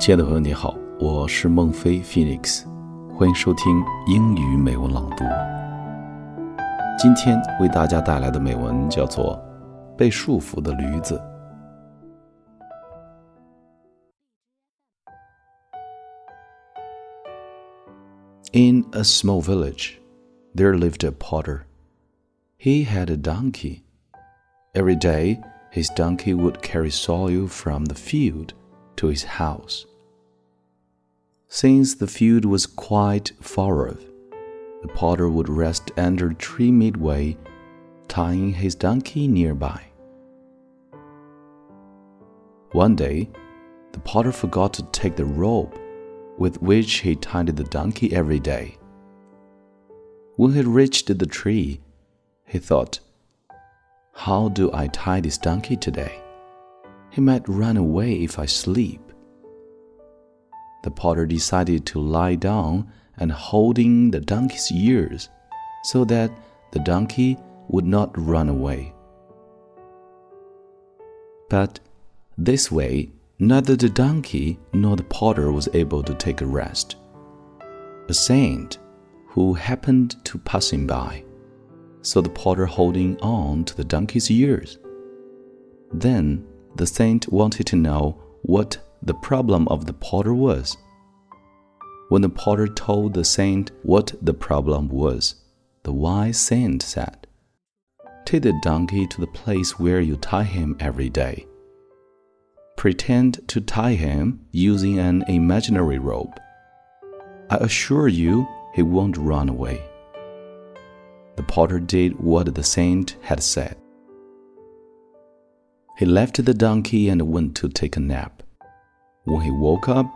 亲爱的朋友，你好，我是孟非 Phoenix，欢迎收听英语美文朗读。今天为大家带来的美文叫做《被束缚的驴子》。In a small village, there lived a potter. He had a donkey. Every day, his donkey would carry soil from the field to his house. Since the field was quite far off, the potter would rest under a tree midway, tying his donkey nearby. One day, the potter forgot to take the rope with which he tied the donkey every day. When he reached the tree, he thought, How do I tie this donkey today? He might run away if I sleep the potter decided to lie down and holding the donkey's ears so that the donkey would not run away. But this way, neither the donkey nor the potter was able to take a rest. A saint who happened to passing by saw the potter holding on to the donkey's ears. Then the saint wanted to know what the problem of the potter was. When the potter told the saint what the problem was, the wise saint said, Take the donkey to the place where you tie him every day. Pretend to tie him using an imaginary rope. I assure you he won't run away. The potter did what the saint had said. He left the donkey and went to take a nap. When he woke up,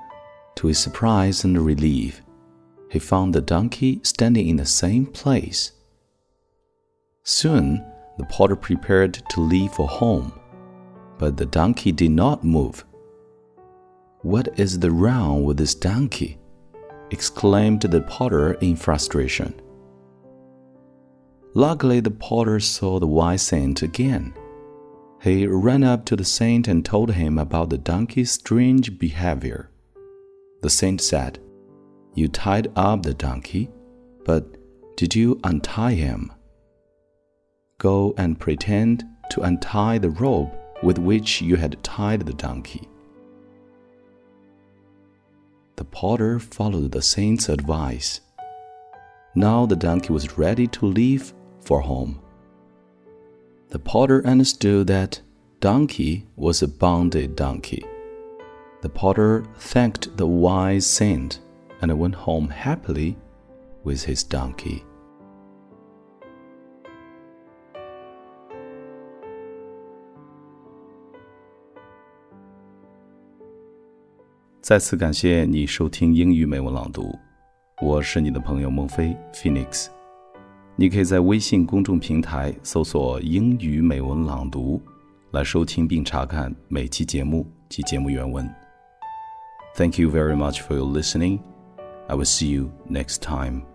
to his surprise and relief, he found the donkey standing in the same place. Soon, the potter prepared to leave for home, but the donkey did not move. What is the wrong with this donkey? exclaimed the potter in frustration. Luckily, the potter saw the wise saint again. He ran up to the saint and told him about the donkey's strange behavior. The saint said, You tied up the donkey, but did you untie him? Go and pretend to untie the rope with which you had tied the donkey. The potter followed the saint's advice. Now the donkey was ready to leave for home the potter understood that donkey was a bonded donkey. The potter thanked the wise saint and went home happily with his donkey. Phoenix 你可以在微信公众平台搜索“英语美文朗读”来收听并查看每期节目及节目原文。Thank you very much for your listening. I will see you next time.